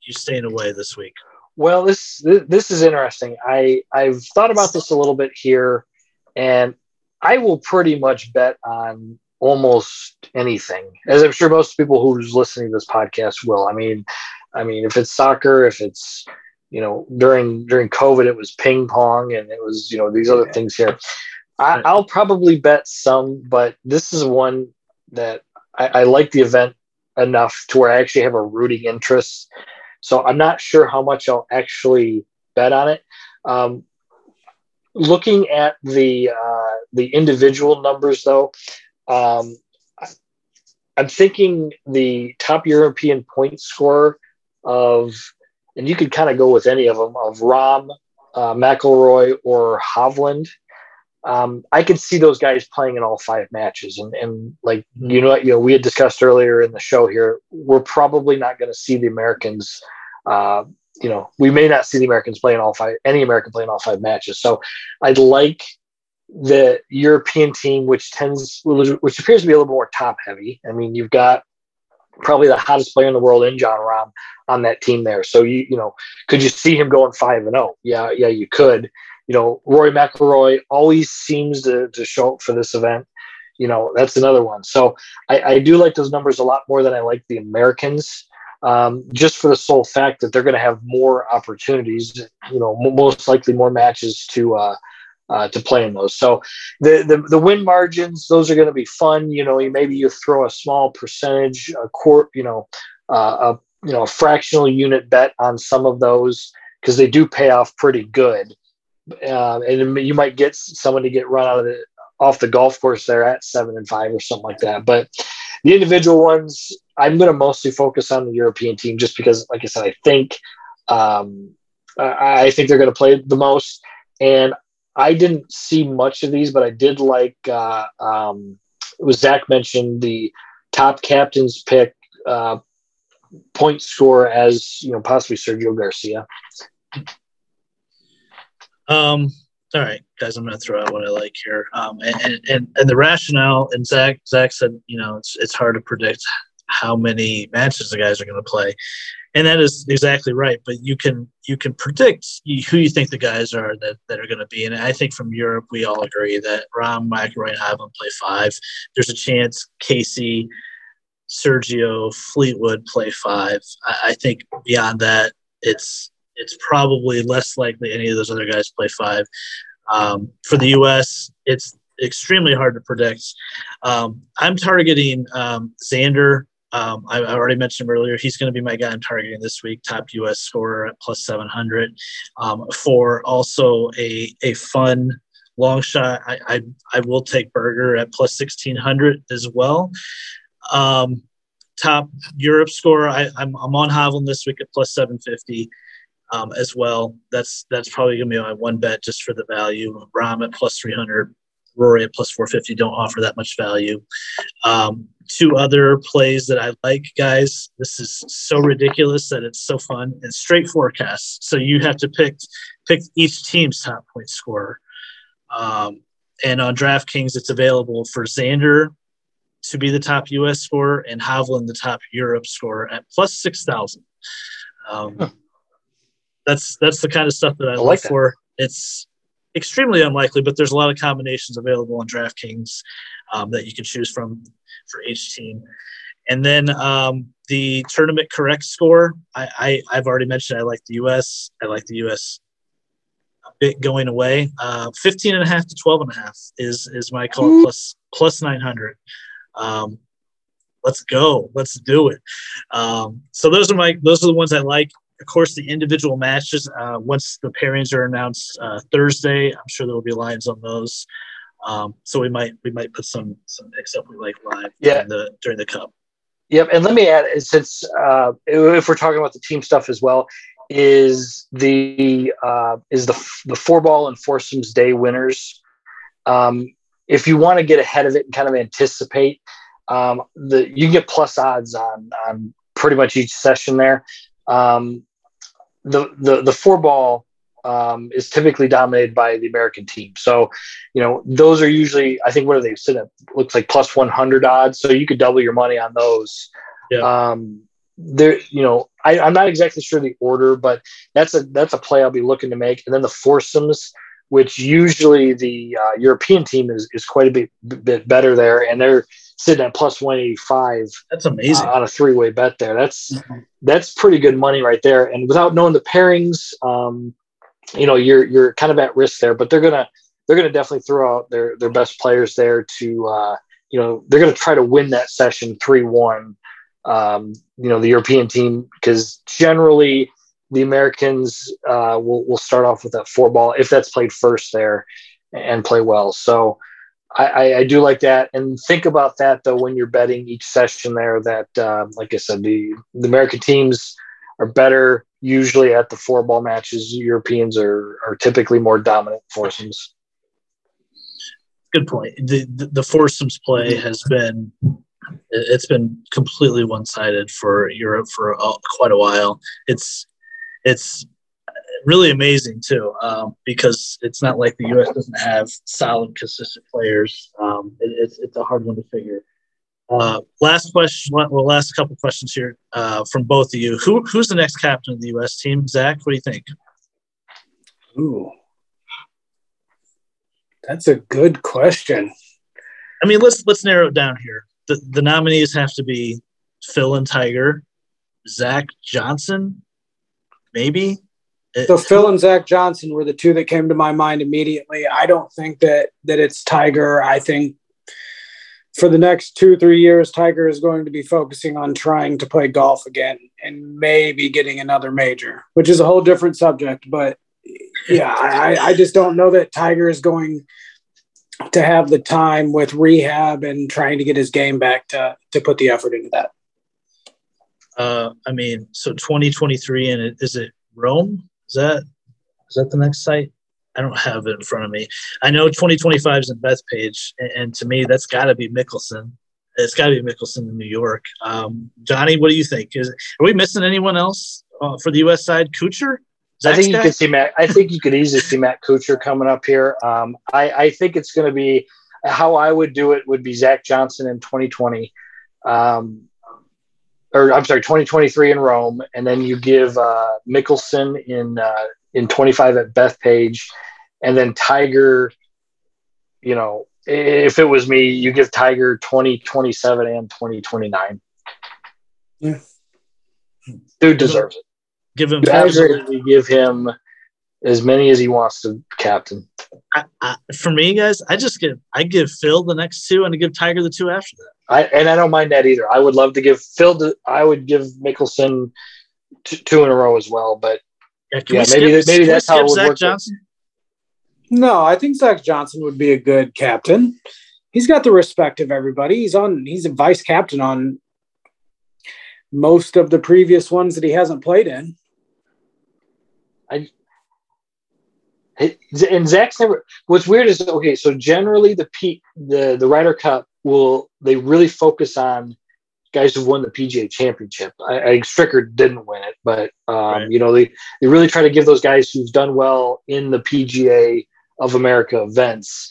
you staying away this week? Well, this this is interesting. I I've thought about this a little bit here, and I will pretty much bet on almost anything, as I'm sure most people who's listening to this podcast will. I mean, I mean, if it's soccer, if it's you know during during COVID, it was ping pong, and it was you know these other things here. I, I'll probably bet some, but this is one that I, I like the event enough to where I actually have a rooting interest so I'm not sure how much I'll actually bet on it. Um, looking at the uh, the individual numbers, though, um, I'm thinking the top European point score of, and you could kind of go with any of them of Rahm, uh, McIlroy, or Hovland. Um, I could see those guys playing in all five matches. And, and like, you know, you know, we had discussed earlier in the show here, we're probably not going to see the Americans, uh, you know, we may not see the Americans playing all five, any American playing all five matches. So I'd like the European team, which tends, which appears to be a little more top heavy. I mean, you've got probably the hottest player in the world in Jon Rahm on that team there. So you, you know, could you see him going five and zero? Oh? Yeah, yeah, you could you know, Rory McIlroy always seems to, to show up for this event. You know, that's another one. So I, I do like those numbers a lot more than I like the Americans, um, just for the sole fact that they're going to have more opportunities. You know, m- most likely more matches to uh, uh, to play in those. So the, the the win margins, those are going to be fun. You know, you maybe you throw a small percentage, a court, you know, uh, a you know a fractional unit bet on some of those because they do pay off pretty good uh, and you might get someone to get run out of the off the golf course there at seven and five or something like that. But the individual ones, I'm going to mostly focus on the European team just because, like I said, I think um, I think they're going to play the most. And I didn't see much of these, but I did like uh, um, it was Zach mentioned the top captains pick uh, point score as you know possibly Sergio Garcia. Um, all right, guys, I'm to throw out what I like here. Um, and, and, and the rationale, and Zach, Zach said, you know, it's, it's hard to predict how many matches the guys are to play. And that is exactly right. But you can, you can predict who you think the guys are that, that are going to be. And I think from Europe, we all agree that Rahm, McIlroy, and Hovland play five. There's a chance Casey, Sergio, Fleetwood play five. I, I think beyond that, it's it's probably less likely any of those other guys play five. Um, for the U.S., it's extremely hard to predict. Um, I'm targeting um, Xander. Um, I, I, already mentioned earlier. He's going to be my guy I'm targeting this week, top U.S. scorer at plus 700. Um, for also a, a fun long shot, I, I, I, will take Berger at plus 1600 as well. Um, top Europe scorer, I, I'm, I'm on Hovland this week at plus 750 um, as well. That's that's probably going to be my one bet just for the value. Rahm at plus 300, Rory at plus 450 don't offer that much value. Um, two other plays that I like, guys. This is so ridiculous that it's so fun and straight forecast. So you have to pick pick each team's top point scorer. Um, and on DraftKings, it's available for Xander to be the top U.S. scorer and Hovland the top Europe scorer at plus six thousand. Um, huh that's that's the kind of stuff that I, I look for. It's extremely unlikely, but there's a lot of combinations available on DraftKings um, that you can choose from for each team. And then um, the tournament correct score, I, I, have already mentioned I like the U.S. I like the U.S. a bit going away. Uh, 15 and a half to 12 and a half is, is my call mm-hmm. plus, plus 900. Um, let's go. Let's do it. Um, so those are my, those are the ones I like of course, the individual matches, uh, once the pairings are announced uh, Thursday, I'm sure there will be lines on those. Um, so we might we might put some some picks up we like live yeah. during the during the cup. Yep, and let me add since uh, if we're talking about the team stuff as well, is the uh, is the the four ball and foursomes day winners. Um, if you want to get ahead of it and kind of anticipate, um, the you can get plus odds on on pretty much each session there. Um, the the the four ball um, is typically dominated by the American team. So, you know, those are usually I think what are they sit at looks like plus one hundred odds. So you could double your money on those. Yeah. Um, there, you know, I, I'm not exactly sure the order, but that's a that's a play I'll be looking to make. And then the foursomes, which usually the uh, European team is is quite a bit bit better there, and they're sitting at plus 185 that's amazing. uh, on a three-way bet there. That's mm-hmm. that's pretty good money right there. And without knowing the pairings um, you know you're you're kind of at risk there but they're gonna they're gonna definitely throw out their their best players there to uh, you know they're gonna try to win that session 3-1 um, you know the european team because generally the americans uh, will, will start off with that four ball if that's played first there and play well. So I, I, do like that, and think about that though when you're betting each session there. That, uh, like I said, the the American teams are better usually at the four ball matches. Europeans are are typically more dominant foursomes. good point. The, the, the foursomes play has been it's been completely one sided for Europe for a, quite a while. It's it's really amazing too um, because it's not like the U.S. doesn't have solid, consistent players. Um, it, it's it's a hard one to figure. Uh, last question. Well, last couple questions here uh, from both of you. Who who's the next captain of the U.S. team? Zach, what do you think? Ooh, that's a good question. I mean, let's let's narrow it down here. The the nominees have to be Phil and Tiger, Zach Johnson, maybe. So Phil and Zach Johnson were the two that came to my mind immediately. I don't think that that it's Tiger. I think for the next two three years, Tiger is going to be focusing on trying to play golf again and maybe getting another major, which is a whole different subject. But yeah, I, I just don't know that Tiger is going to have the time with rehab and trying to get his game back to to put the effort into that. Uh, I mean, so 2023, and it, is it Rome? Is that is that the next site? I don't have it in front of me. I know 2025 is in Bethpage, and, and to me, that's got to be Mickelson. It's got to be Mickelson in New York. Um, Johnny, what do you think? Is are we missing anyone else uh, for the U.S. side? Kuchar? I think you could see Matt. I think you could easily see Matt Kuchar coming up here. Um, I, I, think it's going to be how I would do it would be Zach Johnson in 2020, um, or I'm sorry, 2023 in Rome, and then you give uh, Mickelson in uh, in 25 at Bethpage, and then Tiger. You know, if it was me, you give Tiger 2027 and 2029. Yeah. Dude deserves it. Give him absolutely give him as many as he wants to captain. I, I, for me, guys, I just give I give Phil the next two and I give Tiger the two after that. I and I don't mind that either. I would love to give Phil. To, I would give Mickelson t- two in a row as well. But yeah, yeah maybe maybe that's how it would Zach work. Johnson? No, I think Zach Johnson would be a good captain. He's got the respect of everybody. He's on. He's a vice captain on most of the previous ones that he hasn't played in. I and Zach's never. What's weird is okay. So generally, the P, the the Ryder Cup will they really focus on guys who won the PGA Championship. I, I Stricker didn't win it, but um, right. you know they they really try to give those guys who've done well in the PGA of America events.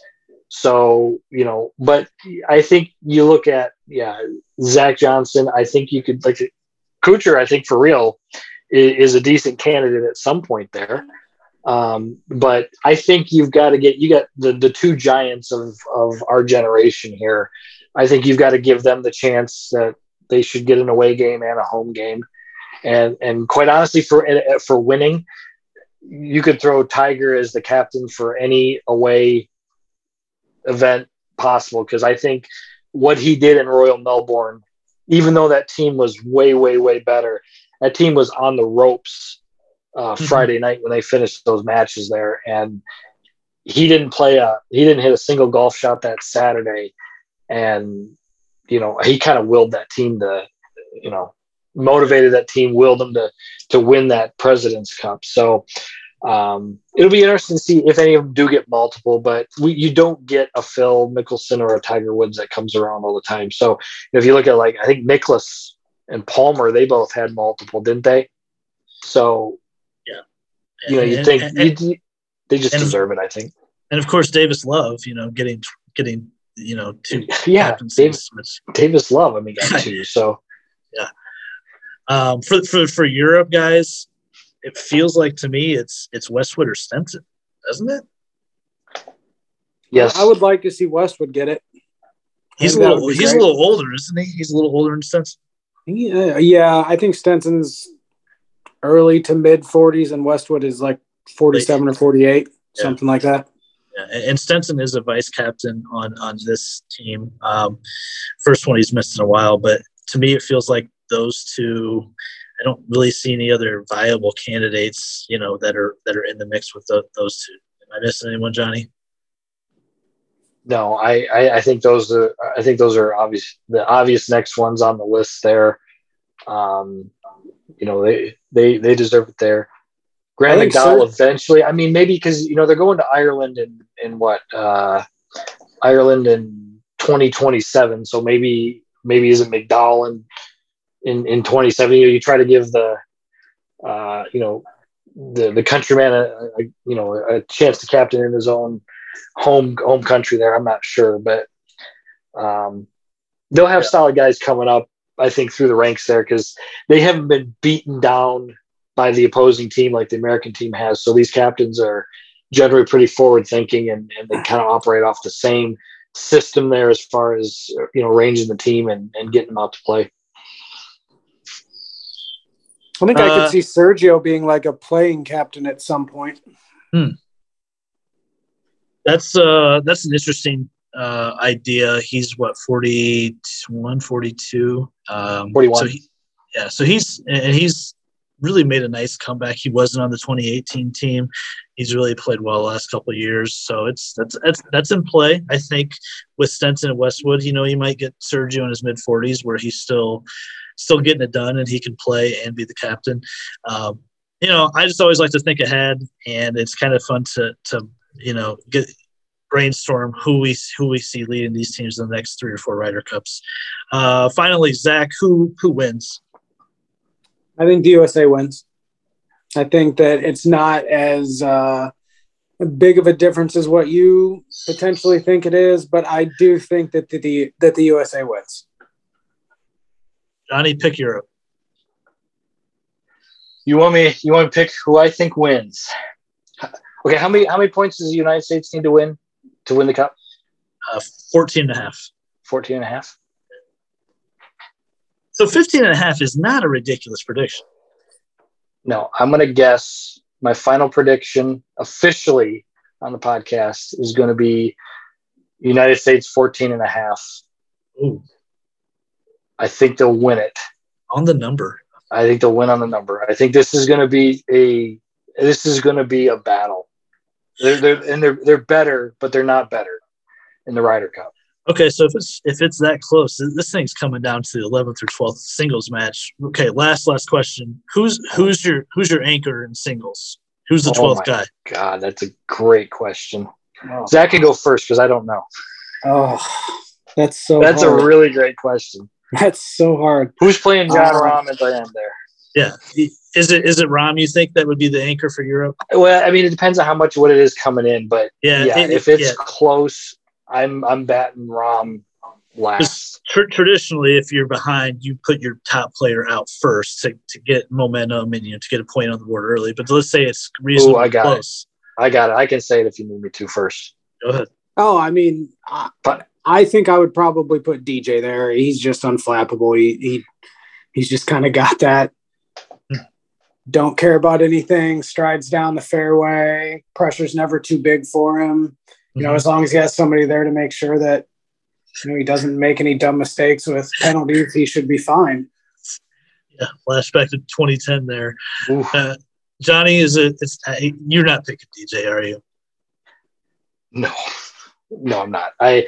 So you know, but I think you look at yeah Zach Johnson. I think you could like Kuchar. I think for real is a decent candidate at some point there. Um, but I think you've got to get you got the the two giants of of our generation here. I think you've got to give them the chance that they should get an away game and a home game. And and quite honestly, for for winning, you could throw Tiger as the captain for any away event possible because I think what he did in Royal Melbourne, even though that team was way way way better, that team was on the ropes uh, mm-hmm. Friday night when they finished those matches there, and he didn't play a he didn't hit a single golf shot that Saturday, and you know he kind of willed that team to you know motivated that team, willed them to to win that President's Cup. So um, it'll be interesting to see if any of them do get multiple, but we, you don't get a Phil Mickelson or a Tiger Woods that comes around all the time. So if you look at like I think Nicklaus and Palmer, they both had multiple, didn't they? So, you know, you think and, you, they just deserve it. I think. And of course, Davis Love, you know, getting getting you know two *laughs* yeah, Davis, Davis Love. I mean, got *laughs* two. So, yeah. Um, for for for Europe guys, it feels like to me it's it's Westwood or Stenson, doesn't it? Yes, I would like to see Westwood get it. He's a little he's great. a little older, isn't he? He's a little older in Stenson. Yeah, yeah, I think Stenson's early to mid 40s, and Westwood is like 47 or 48, yeah. something like that. Yeah, and Stenson is a vice captain on on this team. Um, first one he's missed in a while, but to me, it feels like those two. I don't really see any other viable candidates, you know, that are that are in the mix with the, those two. Am I missing anyone, Johnny? no, I, I, I, think those are I think those are obvious the obvious next ones on the list there. Um, you know they they they deserve it there. Graeme McDowell so. eventually. I mean, maybe because you know they're going to Ireland in in what uh, Ireland in 2027. So maybe maybe isn't McDowell in in, in 27. You, know, you try to give the uh, you know the the countryman a, a, you know a chance to captain in his own home home country. There, I'm not sure, but um, they'll have yeah. solid guys coming up. I think through the ranks there because they haven't been beaten down by the opposing team like the American team has. So these captains are generally pretty forward thinking and, and they kind of operate off the same system there as far as you know ranging the team and, and getting them out to play. I think uh, I could uh, see Sergio being like a playing captain at some point. Hmm. That's uh that's an interesting uh, idea. He's what 41, 42. Um, 41. So he, yeah, so he's and he's really made a nice comeback. He wasn't on the 2018 team. He's really played well the last couple of years. So it's that's that's that's in play. I think with Stenson and Westwood, you know, you might get Sergio in his mid 40s where he's still still getting it done and he can play and be the captain. Um, you know, I just always like to think ahead, and it's kind of fun to to you know get brainstorm who we who we see leading these teams in the next three or four Ryder Cups. Uh, finally, Zach, who who wins? I think the USA wins. I think that it's not as uh, big of a difference as what you potentially think it is, but I do think that the, the that the USA wins. Johnny, pick Europe. You want me? You want to pick who I think wins? Okay, how many how many points does the United States need to win? To win the cup? Uh, 14 and a half. 14 and a half. So 15 and a half is not a ridiculous prediction. No, I'm going to guess my final prediction officially on the podcast is going to be United States 14 and a half. Ooh. I think they'll win it. On the number. I think they'll win on the number. I think this is going to be a this is going to be a battle. They're, they're and they're they're better, but they're not better in the Ryder Cup. Okay, so if it's if it's that close, this thing's coming down to the 11th or 12th singles match. Okay, last last question. Who's who's your who's your anchor in singles? Who's the 12th oh guy? God, that's a great question. Oh. Zach can go first because I don't know. Oh, that's so. That's hard. a really great question. That's so hard. Who's playing Jon uh, Rahm at the end there? Yeah, is it is it Rahm? You think that would be the anchor for Europe? Well, I mean, it depends on how much what it is coming in, but yeah, yeah it, if it's yeah. close, I'm I'm batting Rahm last. Tr- traditionally, if you're behind, you put your top player out first to, to get momentum and you know to get a point on the board early. But let's say it's reasonably Ooh, I got close. It. I got it. I can say it if you need me to first. Go ahead. Oh, I mean, I, but I think I would probably put DJ there. He's just unflappable. He, he he's just kind of got that don't care about anything, strides down the fairway, pressure's never too big for him. You know, mm-hmm. as long as he has somebody there to make sure that you know he doesn't make any dumb mistakes with penalties, he should be fine. Yeah, flashback to 2010 there. Uh, Johnny, is it? It's uh, you're not picking DJ, are you? No, no, I'm not. I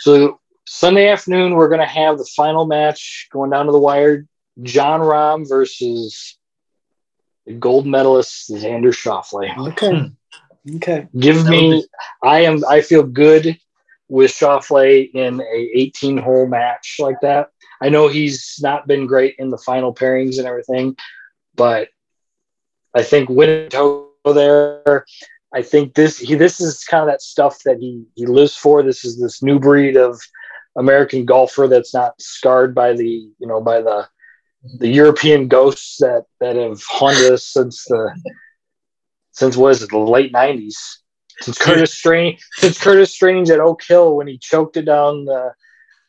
so Sunday afternoon we're gonna have the final match going down to the wire. Jon Rahm versus gold medalist Xander Schauffele. Okay. Hmm. Okay. Give me. I am. I feel good with Schauffele in a 18 hole match like that. I know he's not been great in the final pairings and everything, but I think winning there. I think this he this is kind of that stuff that he he lives for. This is this new breed of American golfer that's not scarred by the you know by the the European ghosts that that have haunted us since the since was it the late nineties? Since Curtis Strange, since Curtis Strange at Oak Hill when he choked it down the,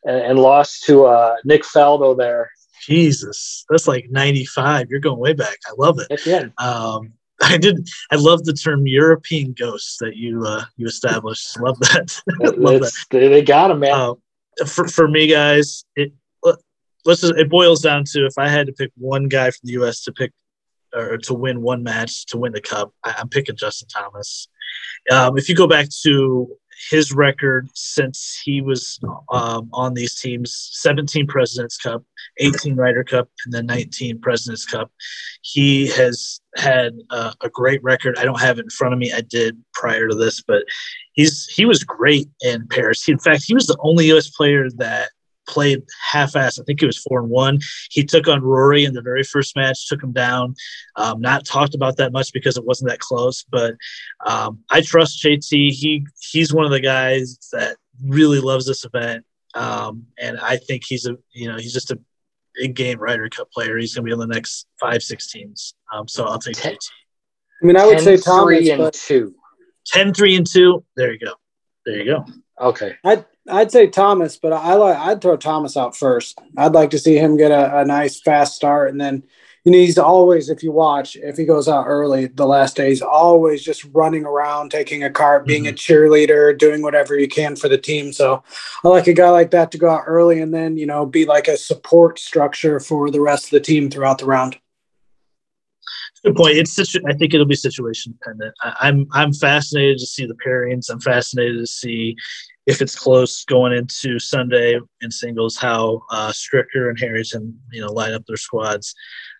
and, and, lost to uh, Nick Faldo there. Jesus, that's like ninety five. You're going way back. I love it. Yeah. Um, *laughs* I did. I love the term European ghosts that you uh, you established. Love that. *laughs* love that. They got him, man. Uh, for, for me, guys, it, let's just, it boils down to if I had to pick one guy from the U.S. to pick or to win one match to win the cup, I, am picking Justin Thomas. Um, if you go back to his record since he was um, on these teams 17 President's Cup, 18 Ryder Cup, and then 19 President's Cup. He has had uh, a great record. I don't have it in front of me. I did prior to this, but he's he was great in Paris. He, in fact, he was the only U.S. player that played half-ass. I think it was four and one. He took on Rory in the very first match, took him down. Um, not talked about that much because it wasn't that close, but um, I trust JT. He he's one of the guys that really loves this event, um, and I think he's a you know he's just a big game Ryder Cup player. He's going to be on the next five six teams. Um, so I'll take JT. I mean, I would say Thomas, three and but two. 10 3 and 2 there you go there you go Okay. I'd I'd say Thomas, but I like I'd throw Thomas out first. I'd like to see him get a, a nice fast start, and then you know he's always if you watch if he goes out early the last day he's always just running around taking a cart being a mm-hmm. cheerleader doing whatever you can for the team so i like a guy like that to go out early and then you know be like a support structure for the rest of the team throughout the round good point. It's situ- i think it'll be situation dependent. I, i'm i'm fascinated to see the pairings. I'm fascinated to see if it's close going into sunday in singles how uh stricker and harrington you know line up their squads.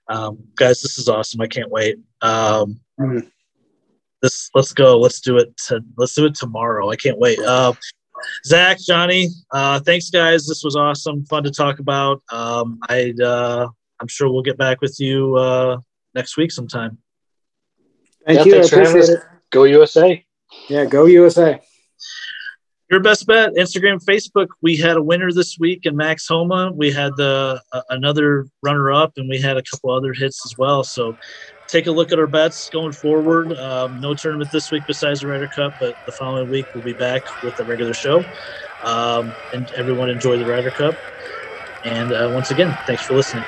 Um guys this is awesome. I can't wait. Um Mhm. this let's go. Let's do it to, let's do it tomorrow. I can't wait. Uh zach johnny uh thanks guys. This was awesome. Fun to talk about. Um i uh i'm sure we'll get back with you uh next week sometime. Thank Yeah, you. i thanks for having appreciate us. it. Go USA. yeah go usa your best bet instagram facebook. We had a winner this week in max homa. We had the uh, another runner up and we had a couple other hits as well. So take a look at our bets going forward. Um, no tournament this week besides the Ryder Cup but the following week we'll be back with the regular show. Um, and everyone enjoy the Ryder Cup. And uh, once again thanks for listening